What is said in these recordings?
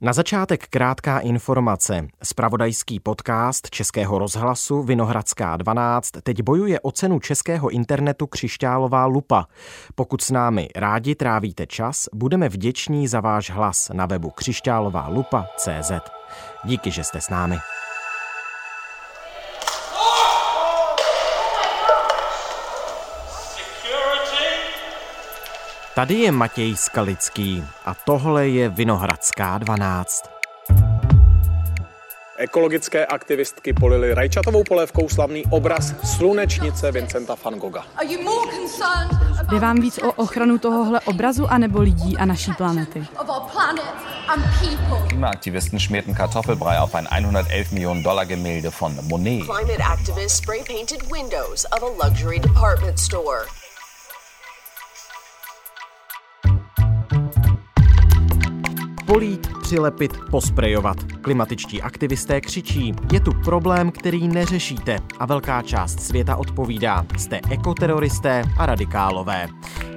Na začátek krátká informace. Spravodajský podcast Českého rozhlasu Vinohradská 12 teď bojuje o cenu českého internetu Křišťálová lupa. Pokud s námi rádi trávíte čas, budeme vděční za váš hlas na webu křišťálová lupa.cz. Díky, že jste s námi. Tady je Matěj Skalický a tohle je Vinohradská 12. Ekologické aktivistky polily rajčatovou polévkou slavný obraz slunečnice Vincenta van Gogha. Jde vám víc o ochranu tohohle obrazu anebo lidí a naší planety? Klimaaktivisten schmierten Kartoffelbrei auf ein 111 Millionen Dollar Gemälde von Monet. Climate activists spray painted windows of a luxury department store. Polít, přilepit, posprejovat. Klimatičtí aktivisté křičí, je tu problém, který neřešíte a velká část světa odpovídá, jste ekoteroristé a radikálové.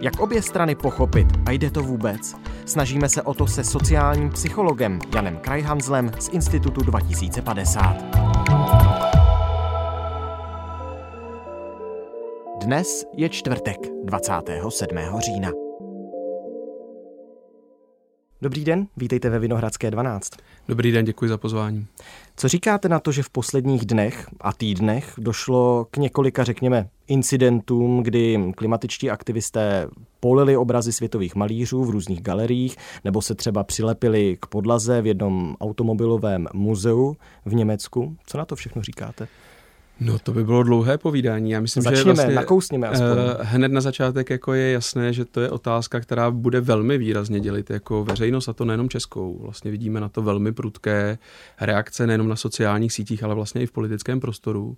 Jak obě strany pochopit a jde to vůbec? Snažíme se o to se sociálním psychologem Janem Krajhanzlem z Institutu 2050. Dnes je čtvrtek, 27. října. Dobrý den, vítejte ve Vinohradské 12. Dobrý den, děkuji za pozvání. Co říkáte na to, že v posledních dnech a týdnech došlo k několika, řekněme, incidentům, kdy klimatičtí aktivisté polili obrazy světových malířů v různých galeriích, nebo se třeba přilepili k podlaze v jednom automobilovém muzeu v Německu? Co na to všechno říkáte? No to by bylo dlouhé povídání. Já myslím, Začněme, že vlastně, nakousněme aspoň. Uh, hned na začátek jako je jasné, že to je otázka, která bude velmi výrazně dělit jako veřejnost a to nejenom českou. Vlastně vidíme na to velmi prudké reakce nejenom na sociálních sítích, ale vlastně i v politickém prostoru.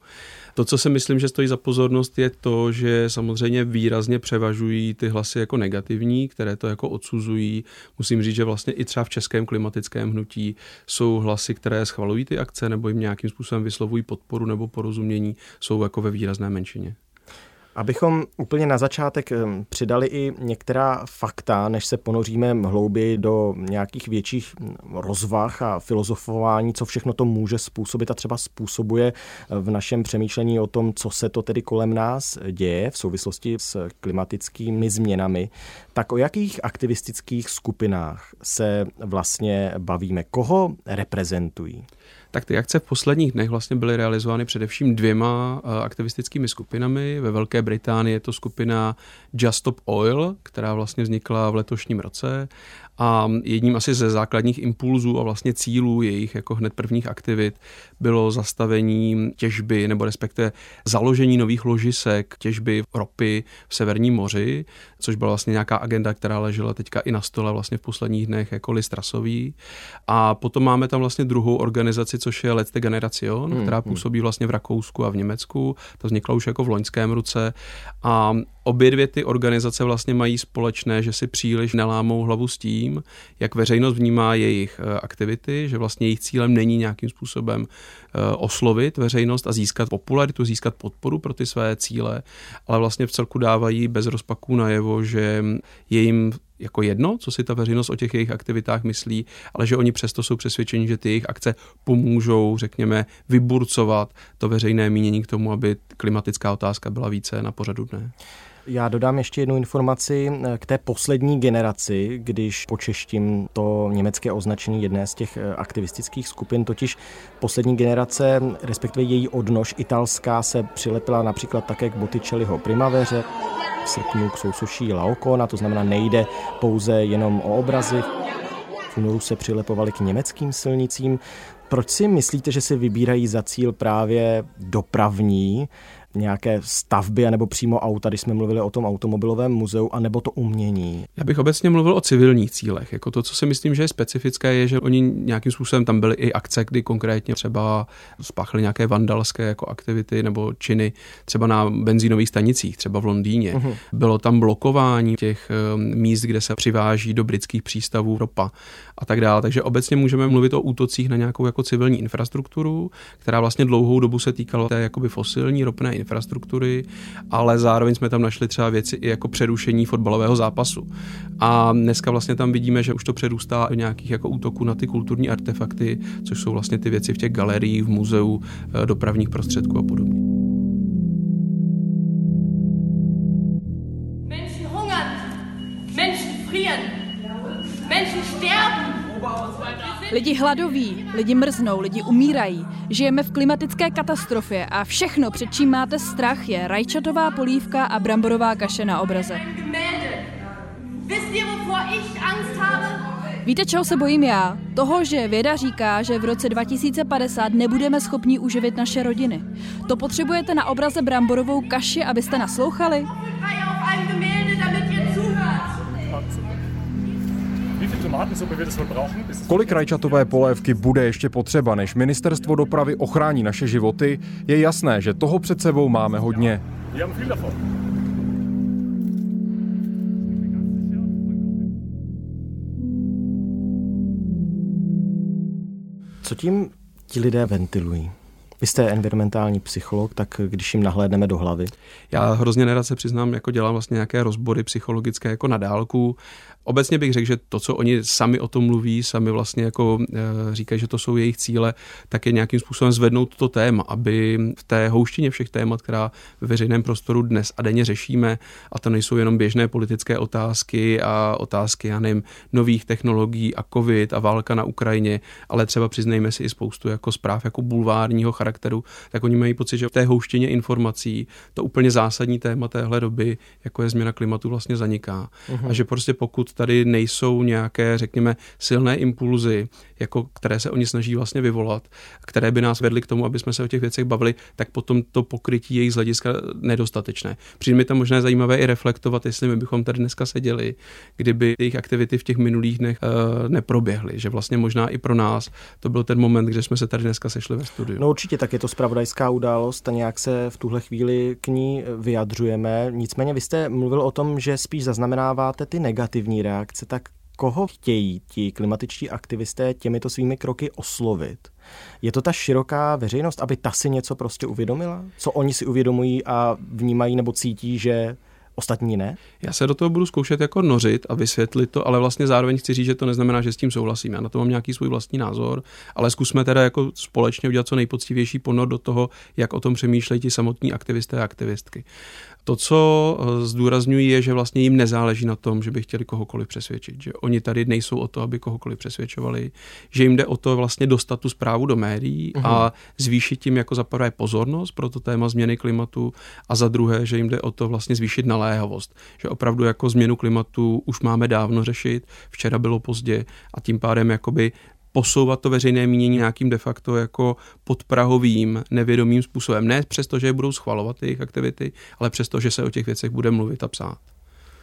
To, co si myslím, že stojí za pozornost, je to, že samozřejmě výrazně převažují ty hlasy jako negativní, které to jako odsuzují. Musím říct, že vlastně i třeba v českém klimatickém hnutí jsou hlasy, které schvalují ty akce nebo jim nějakým způsobem vyslovují podporu nebo porozumění, jsou jako ve výrazné menšině. Abychom úplně na začátek přidali i některá fakta, než se ponoříme hlouběji do nějakých větších rozvah a filozofování, co všechno to může způsobit a třeba způsobuje v našem přemýšlení o tom, co se to tedy kolem nás děje v souvislosti s klimatickými změnami, tak o jakých aktivistických skupinách se vlastně bavíme? Koho reprezentují? Tak ty akce v posledních dnech vlastně byly realizovány především dvěma eh, aktivistickými skupinami. Ve Velké Británii je to skupina Just Stop Oil, která vlastně vznikla v letošním roce a jedním asi ze základních impulzů a vlastně cílů jejich jako hned prvních aktivit bylo zastavení těžby nebo respektive založení nových ložisek těžby ropy v Severním moři, což byla vlastně nějaká agenda, která ležela teďka i na stole vlastně v posledních dnech jako list rasový. A potom máme tam vlastně druhou organizaci, což je Letzte Generation, hmm, která hmm. působí vlastně v Rakousku a v Německu. To vzniklo už jako v loňském roce. A obě dvě ty organizace vlastně mají společné, že si příliš nelámou hlavu s tím, jak veřejnost vnímá jejich eh, aktivity, že vlastně jejich cílem není nějakým způsobem eh, oslovit veřejnost a získat popularitu, získat podporu pro ty své cíle, ale vlastně v celku dávají bez rozpaků najevo, že je jim jako jedno, co si ta veřejnost o těch jejich aktivitách myslí, ale že oni přesto jsou přesvědčeni, že ty jejich akce pomůžou, řekněme, vyburcovat to veřejné mínění k tomu, aby klimatická otázka byla více na pořadu dne. Já dodám ještě jednu informaci eh, k té poslední generaci, když počeštím to německé označení jedné z těch eh, aktivistických skupin, totiž poslední generace, respektive její odnož italská, se přilepila například také k Botticelliho primaveře, v srpnu k sousoší Laokona, to znamená nejde pouze jenom o obrazy. V únoru se přilepovali k německým silnicím. Proč si myslíte, že si vybírají za cíl právě dopravní nějaké stavby nebo přímo auta, když jsme mluvili o tom automobilovém muzeu, anebo to umění? Já bych obecně mluvil o civilních cílech. Jako to, co si myslím, že je specifické, je, že oni nějakým způsobem tam byly i akce, kdy konkrétně třeba spáchali nějaké vandalské jako aktivity nebo činy třeba na benzínových stanicích, třeba v Londýně. Uh-huh. Bylo tam blokování těch ehm, míst, kde se přiváží do britských přístavů ropa a tak dále. Takže obecně můžeme mluvit o útocích na nějakou jako civilní infrastrukturu, která vlastně dlouhou dobu se týkala té jakoby fosilní ropné infrastruktury, ale zároveň jsme tam našli třeba věci i jako přerušení fotbalového zápasu. A dneska vlastně tam vidíme, že už to přerůstá do nějakých jako útoků na ty kulturní artefakty, což jsou vlastně ty věci v těch galeriích, v muzeu, eh, dopravních prostředků a podobně. Lidi hladoví, lidi mrznou, lidi umírají. Žijeme v klimatické katastrofě a všechno, před čím máte strach, je rajčatová polívka a bramborová kaše na obraze. Víte, čeho se bojím já? Toho, že věda říká, že v roce 2050 nebudeme schopni uživit naše rodiny. To potřebujete na obraze bramborovou kaši, abyste naslouchali? Kolik rajčatové polévky bude ještě potřeba, než ministerstvo dopravy ochrání naše životy, je jasné, že toho před sebou máme hodně. Co tím ti lidé ventilují? Vy jste environmentální psycholog, tak když jim nahlédneme do hlavy. Já hrozně nerad se přiznám, jako dělám vlastně nějaké rozbory psychologické jako na dálku. Obecně bych řekl, že to, co oni sami o tom mluví, sami vlastně jako e, říkají, že to jsou jejich cíle, tak je nějakým způsobem zvednout to téma, aby v té houštině všech témat, která ve veřejném prostoru dnes a denně řešíme, a to nejsou jenom běžné politické otázky a otázky, já nevím, nových technologií a covid a válka na Ukrajině, ale třeba přiznejme si i spoustu jako zpráv jako bulvárního charakteru, tak oni mají pocit, že v té houštině informací to úplně zásadní téma téhle doby, jako je změna klimatu, vlastně zaniká. Uh-huh. A že prostě pokud tady nejsou nějaké, řekněme, silné impulzy, jako které se oni snaží vlastně vyvolat, které by nás vedly k tomu, aby jsme se o těch věcech bavili, tak potom to pokrytí jejich z hlediska nedostatečné. Přijde mi to možná zajímavé i reflektovat, jestli my bychom tady dneska seděli, kdyby jejich aktivity v těch minulých dnech uh, neproběhly, že vlastně možná i pro nás to byl ten moment, kde jsme se tady dneska sešli ve studiu. No určitě tak je to spravodajská událost a nějak se v tuhle chvíli k ní vyjadřujeme. Nicméně vy jste mluvil o tom, že spíš zaznamenáváte ty negativní reakce, tak koho chtějí ti klimatičtí aktivisté těmito svými kroky oslovit? Je to ta široká veřejnost, aby ta si něco prostě uvědomila? Co oni si uvědomují a vnímají nebo cítí, že ostatní ne? Já se do toho budu zkoušet jako nořit a vysvětlit to, ale vlastně zároveň chci říct, že to neznamená, že s tím souhlasím. Já na to mám nějaký svůj vlastní názor, ale zkusme teda jako společně udělat co nejpoctivější ponor do toho, jak o tom přemýšlejí ti samotní aktivisté a aktivistky. To, co eh, zdůrazňují, je, že vlastně jim nezáleží na tom, že by chtěli kohokoliv přesvědčit, že oni tady nejsou o to, aby kohokoliv přesvědčovali, že jim jde o to vlastně dostat tu zprávu do médií uh-huh. a zvýšit tím jako za prvé pozornost pro to téma změny klimatu a za druhé, že jim jde o to vlastně zvýšit naléhavost, že opravdu jako změnu klimatu už máme dávno řešit, včera bylo pozdě a tím pádem jakoby posouvat to veřejné mínění nějakým de facto jako podprahovým, nevědomým způsobem. Ne přesto, že je budou schvalovat jejich aktivity, ale přesto, že se o těch věcech bude mluvit a psát.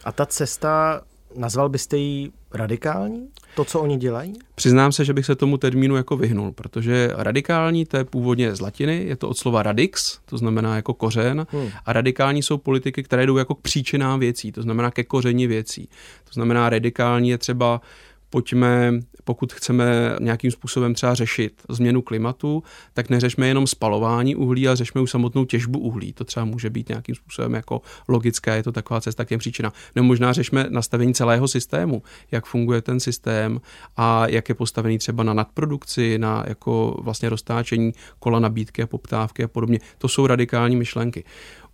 A ta cesta, nazval byste ji radikální? To, co oni dělají? Přiznám se, že bych se tomu termínu jako vyhnul, protože radikální to je původně z latiny, je to od slova radix, to znamená jako kořen, hmm. a radikální jsou politiky, které jdou jako k příčinám věcí, to znamená ke kořeni věcí. To znamená radikální je třeba pojďme, pokud chceme nějakým způsobem třeba řešit změnu klimatu, tak neřešme jenom spalování uhlí, ale řešme už samotnou těžbu uhlí. To třeba může být nějakým způsobem jako logické, je to taková cesta k těm příčinám. Nebo možná řešme nastavení celého systému, jak funguje ten systém a jak je postavený třeba na nadprodukci, na jako vlastně roztáčení kola nabídky a poptávky a podobně. To jsou radikální myšlenky.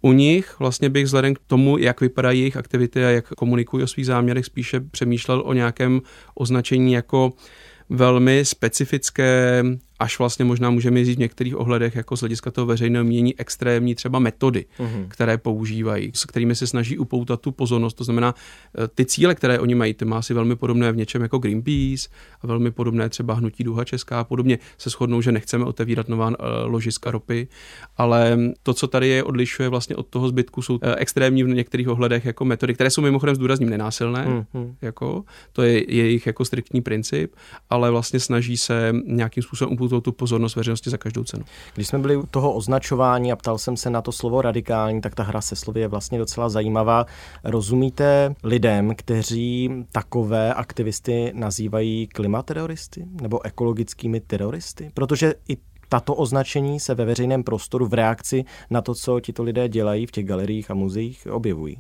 U nich vlastně bych vzhledem k tomu, jak vypadají jejich aktivity a jak komunikují o svých záměrech, spíše přemýšlel o nějakém označení jako velmi specifické až vlastně možná můžeme říct v některých ohledech jako z hlediska toho veřejného mění extrémní třeba metody, mm-hmm. které používají, s kterými se snaží upoutat tu pozornost. To znamená, eh, ty cíle, které oni mají, ty má asi velmi podobné v něčem jako Greenpeace a velmi podobné třeba Hnutí Duha Česká a podobně se shodnou, že nechceme otevírat nová eh, ložiska ropy, ale to, co tady je odlišuje vlastně od toho zbytku, jsou eh, extrémní v některých ohledech jako metody, které jsou mimochodem zdůrazním nenásilné, mm-hmm. jako, to je jejich jako striktní princip, ale vlastně snaží se nějakým způsobem upoutat tu pozornost veřejnosti za každou cenu. Když jsme byli u toho označování a ptal jsem se na to slovo radikální, tak ta hra se slovy je vlastně docela zajímavá. Rozumíte lidem, kteří takové aktivisty nazývají klimateroristy nebo ekologickými teroristy? Protože i tato označení se ve veřejném prostoru v reakci na to, co tito lidé dělají v těch galeriích a muzeích, objevují?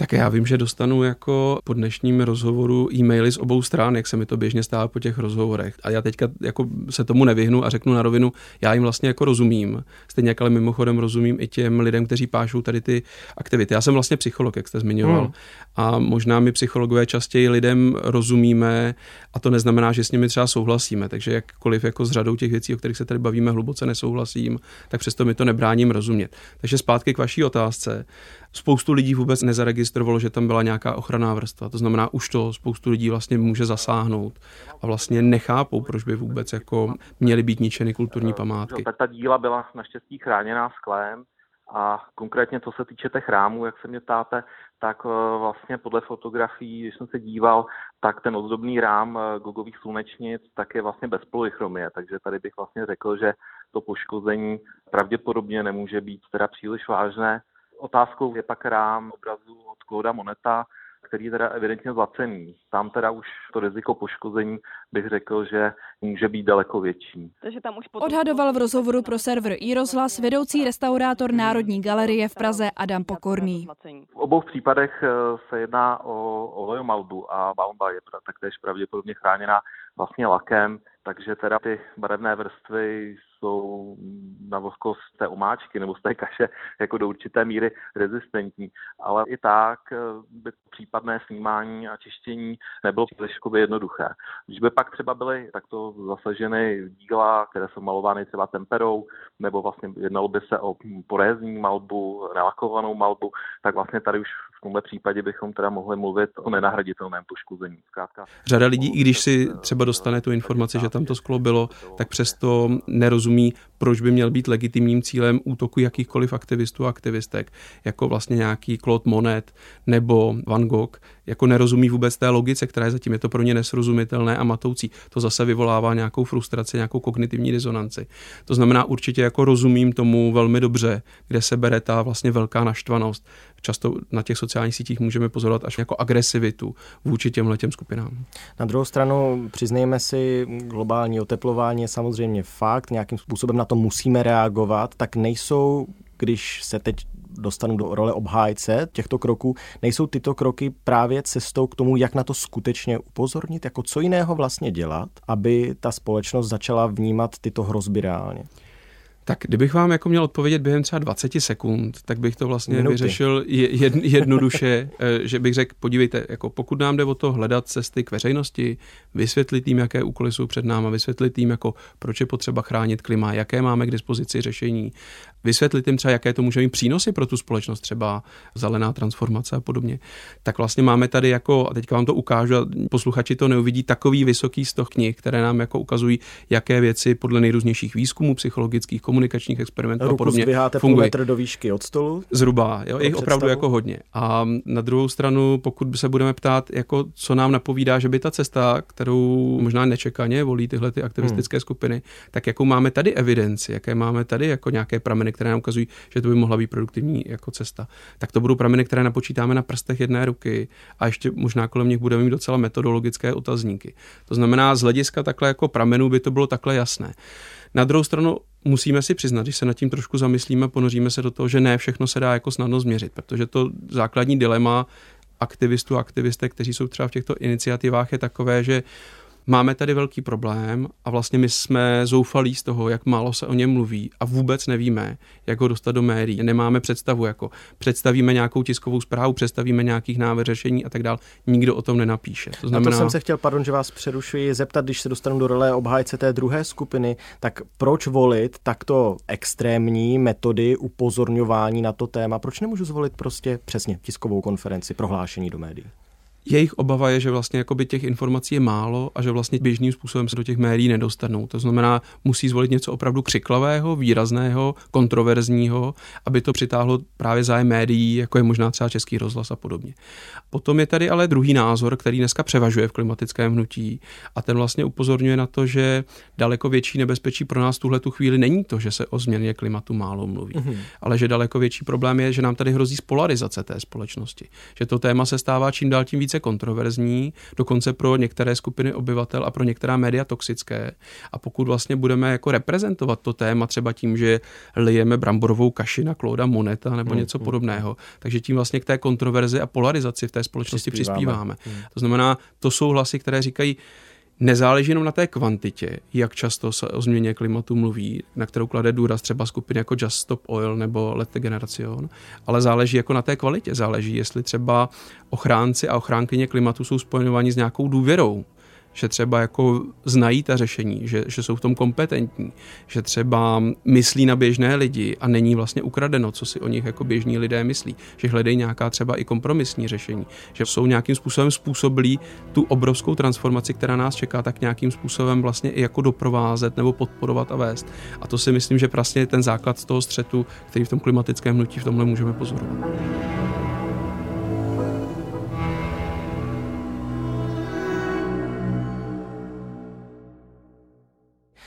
Tak já vím, že dostanu jako po dnešním rozhovoru e-maily z obou stran, jak se mi to běžně stává po těch rozhovorech. A já teďka jako se tomu nevyhnu a řeknu na rovinu, já jim vlastně jako rozumím. Stejně jak ale mimochodem rozumím i těm lidem, kteří pášou tady ty aktivity. Já jsem vlastně psycholog, jak jste zmiňoval. Hmm. A možná my psychologové častěji lidem rozumíme a to neznamená, že s nimi třeba souhlasíme. Takže jakkoliv jako s řadou těch věcí, o kterých se tady bavíme, hluboce nesouhlasím, tak přesto mi to nebráním rozumět. Takže zpátky k vaší otázce. Spoustu lidí vůbec nezaregistrovalo, že tam byla nějaká ochranná vrstva. To znamená, už to spoustu lidí vlastně může zasáhnout a vlastně nechápou, proč by vůbec jako měly být ničeny kulturní památky. Ta, ta díla byla naštěstí chráněná sklem a konkrétně co se týče těch chrámů, jak se mě ptáte, tak eh, vlastně podle fotografií, když jsem se díval, tak ten ozdobný rám eh, gogových slunečnic tak je vlastně bez polychromie, takže tady bych vlastně řekl, že to poškození pravděpodobně nemůže být teda příliš vážné. Otázkou je pak rám obrazu od Claude Moneta, který je teda evidentně zlacený. Tam teda už to riziko poškození bych řekl, že může být daleko větší. Takže tam už potom... Odhadoval v rozhovoru pro server iRozhlas vedoucí restaurátor Národní galerie v Praze Adam Pokorný. V obou případech eh, se jedná o olejomalbu a baumba je taktéž pravděpodobně chráněná vlastně lakem, takže teda ty barevné vrstvy jsou na vlhkost té omáčky nebo z té kaše jako do určité míry rezistentní. Ale i tak eh, by případné snímání a čištění nebylo příliš jednoduché. Když by pak třeba byly takto zasaženy díla, které jsou malovány třeba temperou, nebo vlastně jednalo by se o porézní malbu, relakovanou malbu, tak vlastně tady už v tomhle případě bychom teda mohli mluvit o nenahraditelném poškození. Zkrátka, Řada lidí, i když si třeba dostane tu informaci, že tam to sklo bylo, tak přesto nerozumí, proč by měl být legitimním cílem útoku jakýchkoliv aktivistů a aktivistek, jako vlastně nějaký Claude Monet nebo Van Gogh, jako nerozumí vůbec té logice, která je zatím, je to pro ně nesrozumitelné a matoucí. To zase vyvolává nějakou frustraci, nějakou kognitivní disonanci. To znamená, určitě jako rozumím tomu velmi dobře, kde se bere ta vlastně velká naštvanost. Často na těch sociálních sítích můžeme pozorovat až jako agresivitu vůči těmhle těm skupinám. Na druhou stranu přiznejme si, globální oteplování je samozřejmě fakt, nějakým způsobem na to musíme reagovat, tak nejsou když se teď dostanu do role obhájce těchto kroků, nejsou tyto kroky právě cestou k tomu, jak na to skutečně upozornit, jako co jiného vlastně dělat, aby ta společnost začala vnímat tyto hrozby reálně? Tak kdybych vám jako měl odpovědět během třeba 20 sekund, tak bych to vlastně Minuty. vyřešil jed, jednoduše, eh, že bych řekl, podívejte, jako pokud nám jde o to hledat cesty k veřejnosti, vysvětlit jim, jaké úkoly jsou před náma, vysvětlit jim, jako proč je potřeba chránit klima, jaké máme k dispozici řešení, vysvětlit jim třeba, jaké to může mít přínosy pro tu společnost, třeba zelená transformace a podobně. Tak vlastně máme tady jako, a teďka vám to ukážu, a posluchači to neuvidí, takový vysoký stoch knih, které nám jako ukazují, jaké věci podle nejrůznějších výzkumů psychologických, komunikačních experimentů Ruku a podobně fungují. metr do výšky od stolu? Zhruba, jo, je opravdu jako hodně. A na druhou stranu, pokud se budeme ptát, jako co nám napovídá, že by ta cesta, kterou možná nečekaně volí tyhle ty aktivistické hmm. skupiny, tak jakou máme tady evidenci, jaké máme tady jako nějaké prameny, které nám ukazují, že to by mohla být produktivní jako cesta. Tak to budou prameny, které napočítáme na prstech jedné ruky a ještě možná kolem nich budeme mít docela metodologické otazníky. To znamená, z hlediska takhle jako pramenů by to bylo takhle jasné. Na druhou stranu musíme si přiznat, když se nad tím trošku zamyslíme, ponoříme se do toho, že ne všechno se dá jako snadno změřit, protože to základní dilema aktivistů a aktivistek, kteří jsou třeba v těchto iniciativách, je takové, že máme tady velký problém a vlastně my jsme zoufalí z toho, jak málo se o něm mluví a vůbec nevíme, jak ho dostat do médií. Nemáme představu, jako představíme nějakou tiskovou zprávu, představíme nějakých návrh řešení a tak dále. Nikdo o tom nenapíše. To znamená... Na to jsem se chtěl, pardon, že vás přerušuji, zeptat, když se dostanu do role obhájce té druhé skupiny, tak proč volit takto extrémní metody upozorňování na to téma? Proč nemůžu zvolit prostě přesně tiskovou konferenci, prohlášení do médií? Jejich obava je, že vlastně jakoby těch informací je málo a že vlastně běžným způsobem se do těch médií nedostanou. To znamená, musí zvolit něco opravdu křiklavého, výrazného, kontroverzního, aby to přitáhlo právě zájem médií, jako je možná třeba Český rozhlas a podobně. Potom je tady ale druhý názor, který dneska převažuje v klimatickém hnutí a ten vlastně upozorňuje na to, že daleko větší nebezpečí pro nás tuhle tu chvíli není to, že se o změně klimatu málo mluví, mm-hmm. ale že daleko větší problém je, že nám tady hrozí spolarizace té společnosti, že to téma se stává čím dál tím více velice kontroverzní, dokonce pro některé skupiny obyvatel a pro některá média toxické. A pokud vlastně budeme jako reprezentovat to téma třeba tím, že lijeme bramborovou kaši na Claude Moneta nebo hmm, něco hmm. podobného, takže tím vlastně k té kontroverzi a polarizaci v té společnosti přispíváme. přispíváme. Hmm. To znamená, to jsou hlasy, které říkají, Nezáleží jenom na té kvantitě, jak často se o změně klimatu mluví, na kterou klade důraz třeba skupiny jako Just Stop Oil nebo Lete Generation, ale záleží jako na té kvalitě. Záleží, jestli třeba ochránci a ochránkyně klimatu jsou spojenováni s nějakou důvěrou že třeba jako znají ta řešení, že, že jsou v tom kompetentní, že třeba myslí na běžné lidi a není vlastně ukradeno, co si o nich jako běžní lidé myslí, že hledají nějaká třeba i kompromisní řešení, že jsou nějakým způsobem způsobilí tu obrovskou transformaci, která nás čeká, tak nějakým způsobem vlastně i jako doprovázet nebo podporovat a vést. A to si myslím, že vlastně je ten základ toho střetu, který v tom klimatickém hnutí v tomhle můžeme pozorovat.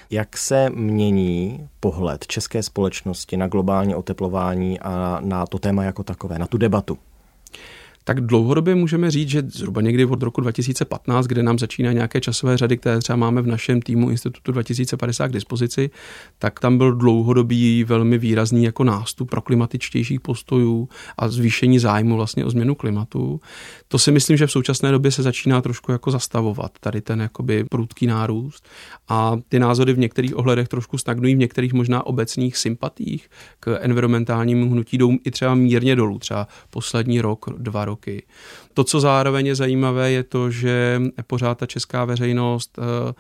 Jak se mění pohled české společnosti na globální oteplování a na to téma jako takové, na tu debatu? Tak dlouhodobě můžeme říct, že zhruba někdy od roku 2015, kde nám začíná nějaké časové řady, které třeba máme v našem týmu Institutu 2050 k dispozici, tak tam byl dlouhodobý velmi výrazný jako nástup pro klimatičtějších postojů a zvýšení zájmu vlastně o změnu klimatu. To si myslím, že v současné době se začíná trošku jako zastavovat, tady ten jakoby prudký nárůst a ty názory v některých ohledech trošku stagnují, v některých možná obecných sympatích k environmentálnímu hnutí jdou i třeba mírně dolů, třeba poslední rok, dva roky roky. To, co zároveň je zajímavé, je to, že pořád ta česká veřejnost eh,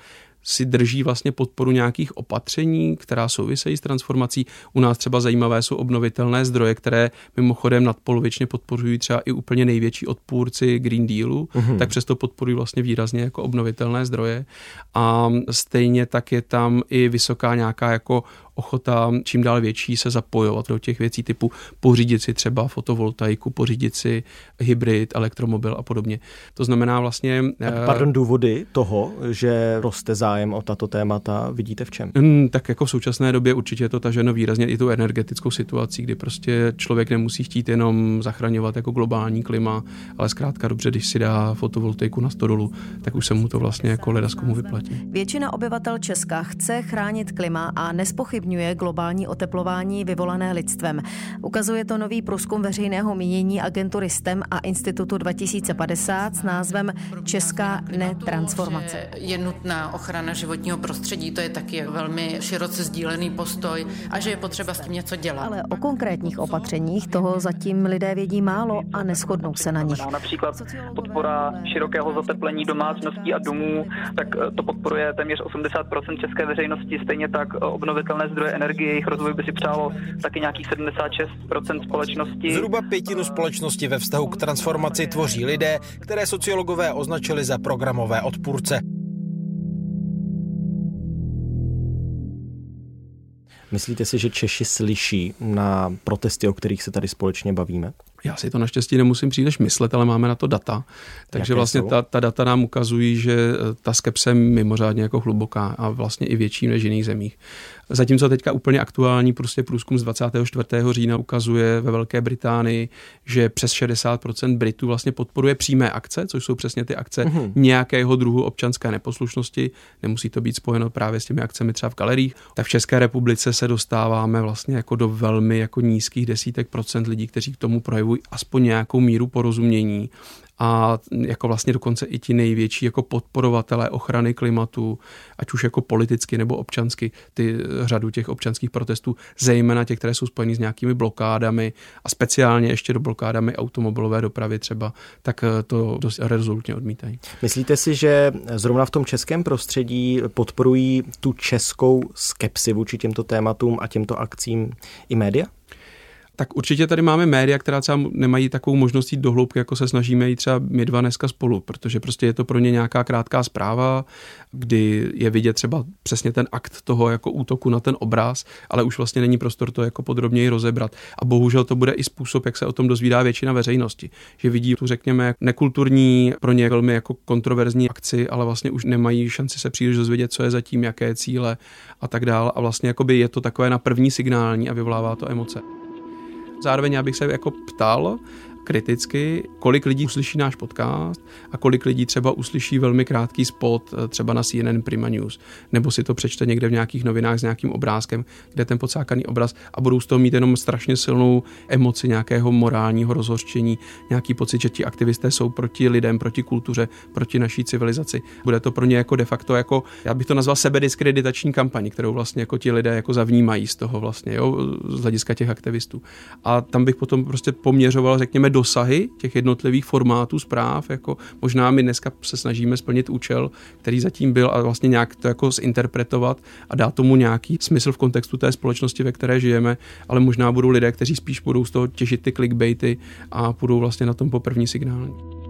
si drží vlastně podporu nějakých opatření, která souvisejí s transformací. U nás třeba zajímavé jsou obnovitelné zdroje, které mimochodem nadpolovičně podporují třeba i úplně největší odpůrci Green Dealu, mm-hmm. tak přesto podporují vlastně výrazně jako obnovitelné zdroje. A stejně tak je tam i vysoká nějaká jako ochota čím dál větší se zapojovat do těch věcí typu pořídit si třeba fotovoltaiku, pořídit si hybrid, elektromobil a podobně. To znamená vlastně... A eh, pardon, důvody toho, že roste zájem o tato témata, vidíte v čem? Hmm, tak jako v současné době určitě je to taženo výrazně i tu energetickou situací, kdy prostě člověk nemusí chtít jenom zachraňovat jako globální klima, ale zkrátka dobře, když si dá fotovoltaiku na stodolu, tak už se mu to vlastně jako ledaskomu vyplatí. Většina obyvatel Česka chce chránit klima a nespochybně zpochybňuje globální oteplování vyvolané lidstvem. Ukazuje to nový průzkum veřejného mínění agentury STEM a Institutu 2050 s názvem Česká netransformace. Je nutná ochrana životního prostředí, to je taky velmi široce sdílený postoj a že je potřeba s tím něco dělat. Ale o konkrétních opatřeních toho zatím lidé vědí málo a neschodnou se na nich. Například podpora širokého zateplení domácností a domů, tak to podporuje téměř 80% české veřejnosti, stejně tak obnovitelné zdroje energie, jejich rozvoj by si přálo taky nějakých 76% společnosti. Zhruba pětinu společnosti ve vztahu k transformaci tvoří lidé, které sociologové označili za programové odpůrce. Myslíte si, že Češi slyší na protesty, o kterých se tady společně bavíme? Já si to naštěstí nemusím příliš myslet, ale máme na to data. Takže Jaké vlastně ta, ta data nám ukazují, že eh, ta skepse je mimořádně jako hluboká a vlastně i větší než v jiných zemích. Zatímco teďka úplně aktuální prostě průzkum z 24. října ukazuje ve Velké Británii, že přes 60% Britů vlastně podporuje přímé akce, což jsou přesně ty akce mm-hmm. nějakého druhu občanské neposlušnosti. Nemusí to být spojeno právě s těmi akcemi třeba v galeriích. Tak v České republice se dostáváme vlastně jako do velmi jako nízkých desítek procent lidí, kteří k tomu projevují aspoň nějakou míru porozumění a jako vlastně dokonce i ti největší jako podporovatelé ochrany klimatu, ať už jako politicky nebo občansky, ty řadu těch občanských protestů, zejména těch, které jsou spojeny s nějakými blokádami a speciálně ještě do blokádami automobilové dopravy třeba, tak eh, to dost rezolutně odmítají. Myslíte si, že zrovna v tom českém prostředí podporují tu českou skepsi vůči těmto tématům a těmto akcím i média? Tak určitě tady máme média, která třeba nemají takovou možnost jít do hloubky, jako se snažíme jít třeba my dva dneska spolu, protože prostě je to pro ně nějaká krátká zpráva, kdy je vidět třeba přesně ten akt toho jako útoku na ten obraz, ale už vlastně není prostor to jako podrobněji rozebrat. A bohužel to bude i způsob, jak se o tom dozvídá většina veřejnosti, že vidí tu řekněme nekulturní, pro ně velmi jako kontroverzní akci, ale vlastně už nemají šanci se příliš dozvědět, co je zatím, jaké cíle a tak dále. A vlastně je to takové na první signální a vyvolává to emoce. Zároveň já bych se jako ptal, kriticky, kolik lidí uslyší náš podcast a kolik lidí třeba uslyší velmi krátký spot eh, třeba na CNN Prima News, nebo si to přečte někde v nějakých novinách s nějakým obrázkem, kde ten pocákaný obraz a budou z toho mít jenom strašně silnou emoci nějakého morálního rozhořčení, nějaký pocit, že ti aktivisté jsou proti lidem, proti kultuře, proti naší civilizaci. Bude to pro ně jako de facto jako, já bych to nazval sebediskreditační kampaň, kterou vlastně jako ti lidé jako zavnímají z toho vlastně, jo, z hlediska těch aktivistů. A tam bych potom prostě poměřoval, řekněme, dosahy těch jednotlivých formátů zpráv, jako možná my dneska se snažíme splnit účel, který zatím byl a vlastně nějak to jako zinterpretovat a dát tomu nějaký smysl v kontextu té společnosti, ve které žijeme, ale možná budou lidé, kteří spíš budou z toho těžit ty clickbaity a budou vlastně na tom po první signály.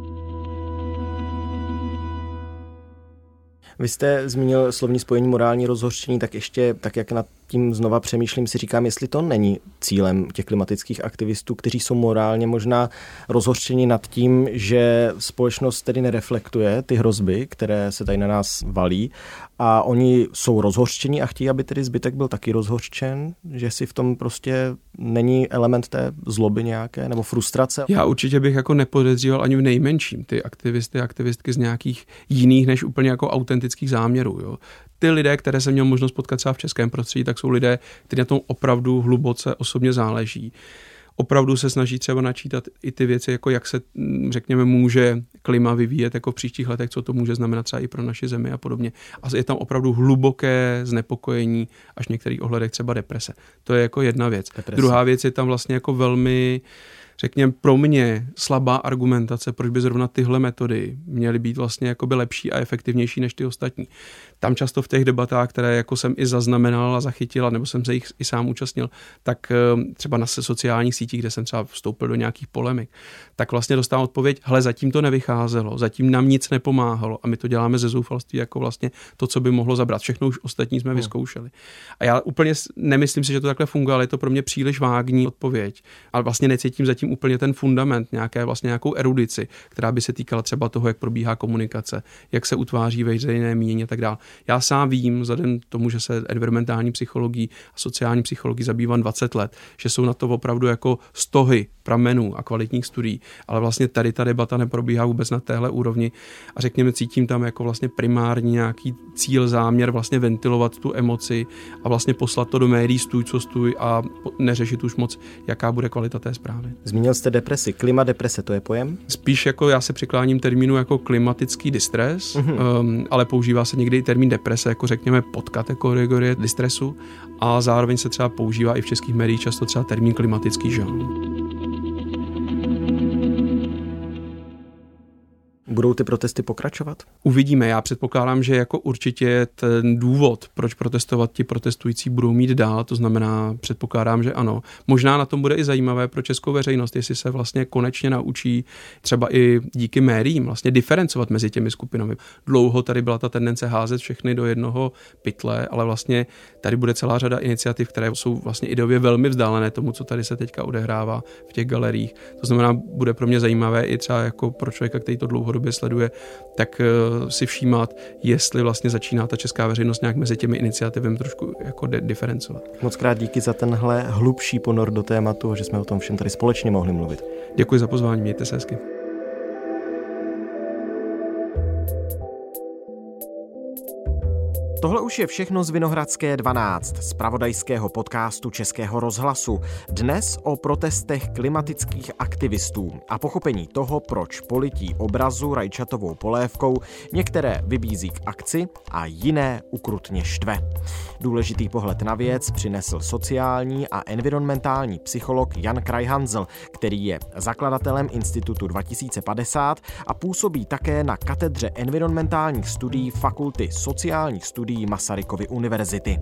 Vy jste zmínil slovní spojení morální rozhořčení, tak ještě tak, jak nad tím znova přemýšlím, si říkám, jestli to není cílem těch klimatických aktivistů, kteří jsou morálně možná rozhořčeni nad tím, že společnost tedy nereflektuje ty hrozby, které se tady na nás valí a oni jsou rozhořčení a chtějí, aby tedy zbytek byl taky rozhořčen, že si v tom prostě není element té zloby nějaké nebo frustrace? Já určitě bych jako nepodezříval ani v nejmenším ty aktivisty a aktivistky z nějakých jiných než úplně jako autentických záměrů. Jo ty lidé, které jsem měl možnost potkat třeba v českém prostředí, tak jsou lidé, kteří na tom opravdu hluboce osobně záleží. Opravdu se snaží třeba načítat i ty věci, jako jak se, mm, řekněme, může klima vyvíjet jako v příštích letech, co to může znamenat třeba i pro naši zemi a podobně. A je tam opravdu hluboké znepokojení, až v některých ohledech třeba deprese. To je jako jedna věc. Deprese. Druhá věc je tam vlastně jako velmi řekněme, pro mě slabá argumentace, proč by zrovna tyhle metody měly být vlastně jakoby lepší a efektivnější než ty ostatní. Tam často v těch debatách, které jako jsem i zaznamenal a zachytil, nebo jsem se jich i sám účastnil, tak eh, třeba na sociálních sítích, kde jsem třeba vstoupil do nějakých polemik, tak vlastně dostávám odpověď, hele, zatím to nevycházelo, zatím nám nic nepomáhalo a my to děláme ze zoufalství jako vlastně to, co by mohlo zabrat. Všechno už ostatní jsme hmm. vyzkoušeli. A já úplně nemyslím si, že to takhle funguje, ale je to pro mě příliš vágní odpověď. Ale vlastně necítím zatím úplně ten fundament, nějaké vlastně nějakou erudici, která by se týkala třeba toho, jak probíhá komunikace, jak se utváří veřejné mínění a tak dále. Já sám vím, vzhledem tomu, že se environmentální psychologií a sociální psychologií zabývám 20 let, že jsou na to opravdu jako stohy pramenů a kvalitních studií, ale vlastně tady ta debata neprobíhá vůbec na téhle úrovni a řekněme, cítím tam jako vlastně primární nějaký cíl, záměr vlastně ventilovat tu emoci a vlastně poslat to do médií stůj, co stůj a neřešit už moc, jaká bude kvalita té zprávy. Zmínil jste depresi. Klima deprese, to je pojem? Spíš jako já se přikláním termínu jako klimatický distres, mm-hmm. um, ale používá se někdy i termín deprese, jako řekněme podkategorie distresu a zároveň se třeba používá i v českých médiích často třeba termín klimatický žal. Budou ty protesty pokračovat? Uvidíme. Já předpokládám, že jako určitě ten důvod, proč protestovat ti protestující budou mít dál, to znamená, předpokládám, že ano. Možná na tom bude i zajímavé pro českou veřejnost, jestli se vlastně konečně naučí třeba i díky médiím vlastně diferencovat mezi těmi skupinami. Dlouho tady byla ta tendence házet všechny do jednoho pytle, ale vlastně tady bude celá řada iniciativ, které jsou vlastně ideově velmi vzdálené tomu, co tady se teďka odehrává v těch galeriích. To znamená, bude pro mě zajímavé i třeba jako pro člověka, který to dlouhodobě dlouhodobě sleduje, tak eh, si všímat, jestli vlastně začíná ta česká veřejnost nějak mezi těmi iniciativami trošku jako diferencovat. Moc krát díky za tenhle hlubší ponor do tématu, že jsme o tom všem tady společně mohli mluvit. Děkuji za pozvání, mějte se hezky. Tohle už je všechno z Vinohradské 12, z pravodajského podcastu Českého rozhlasu. Dnes o protestech klimatických aktivistů a pochopení toho, proč polití obrazu rajčatovou polévkou některé vybízí k akci a jiné ukrutně štve. Důležitý pohled na věc přinesl sociální a environmentální psycholog Jan Krajhanzel, který je zakladatelem Institutu 2050 a působí také na katedře environmentálních studií Fakulty sociálních studií Masarykovy univerzity.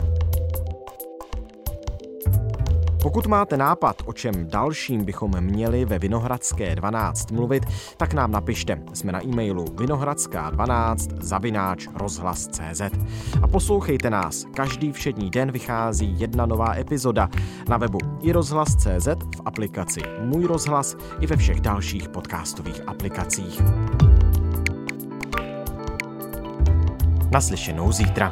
Pokud máte nápad, o čem dalším bychom měli ve Vinohradské 12 mluvit, tak nám napište. Jsme na e-mailu vinohradská12 zavináč rozhlas.cz A poslouchejte nás. Každý všední den vychází jedna nová epizoda na webu i rozhlas.cz, v aplikaci Můj rozhlas i ve všech dalších podcastových aplikacích. Naslyšenou zítra.